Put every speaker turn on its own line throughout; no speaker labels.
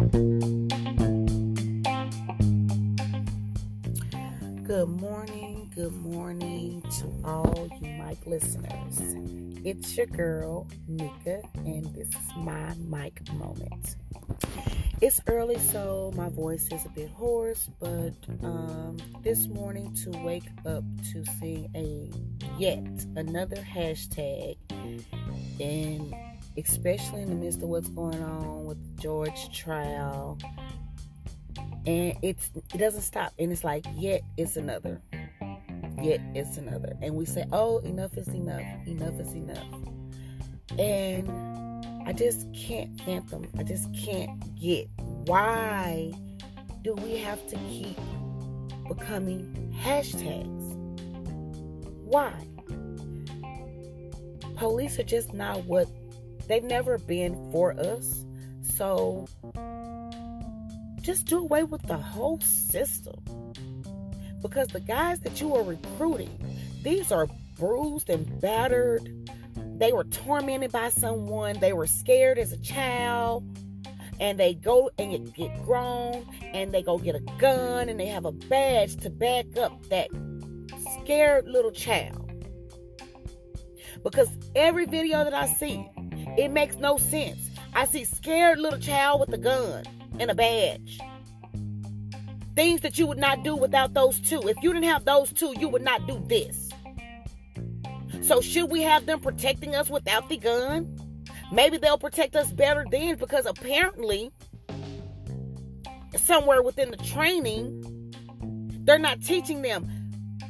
Good morning, good morning to all you mic listeners. It's your girl, Nika, and this is my mic moment. It's early, so my voice is a bit hoarse, but um, this morning to wake up to see a yet another hashtag, and especially in the midst of what's going on with George trial. And it's it doesn't stop. And it's like yet it's another. Yet it's another. And we say oh enough is enough. Enough is enough. And i just can't fathom i just can't get why do we have to keep becoming hashtags? Why? Police are just not what they've never been for us so just do away with the whole system. Because the guys that you are recruiting, these are bruised and battered. They were tormented by someone. They were scared as a child. And they go and get grown and they go get a gun and they have a badge to back up that scared little child. Because every video that I see, it makes no sense. I see scared little child with a gun and a badge. Things that you would not do without those two. If you didn't have those two, you would not do this. So, should we have them protecting us without the gun? Maybe they'll protect us better then because apparently, somewhere within the training, they're not teaching them.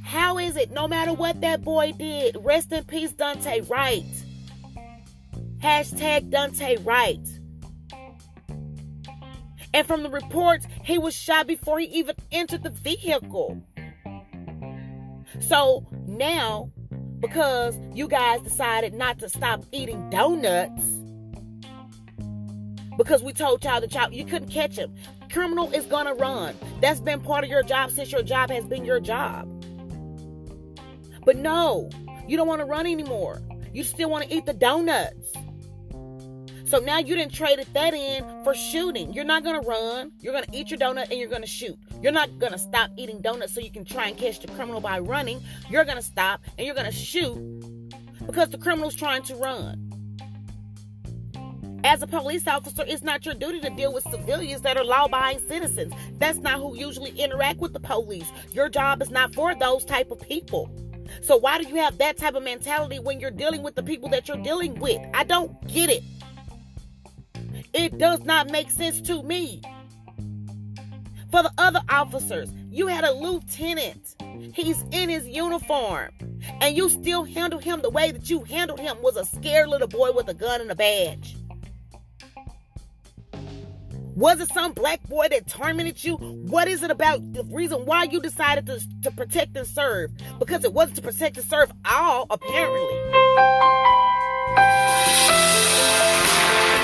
How is it, no matter what that boy did, rest in peace, Daunte Wright? Hashtag Daunte Wright. And from the reports, he was shot before he even entered the vehicle. So now, because you guys decided not to stop eating donuts, because we told y'all y'all you couldn't catch him. Criminal is gonna run. That's been part of your job since your job has been your job. But no, you don't want to run anymore. You still want to eat the donuts. So now you didn't traded that in for shooting. You're not gonna run. You're gonna eat your donut and you're gonna shoot. You're not gonna stop eating donuts so you can try and catch the criminal by running. You're gonna stop and you're gonna shoot because the criminal's trying to run. As a police officer, it's not your duty to deal with civilians that are law-abiding citizens. That's not who usually interact with the police. Your job is not for those type of people. So why do you have that type of mentality when you're dealing with the people that you're dealing with? I don't get it. It does not make sense to me. For the other officers, you had a lieutenant. He's in his uniform. And you still handled him the way that you handled him was a scared little boy with a gun and a badge. Was it some black boy that tormented you? What is it about the reason why you decided to, to protect and serve? Because it wasn't to protect and serve all, apparently.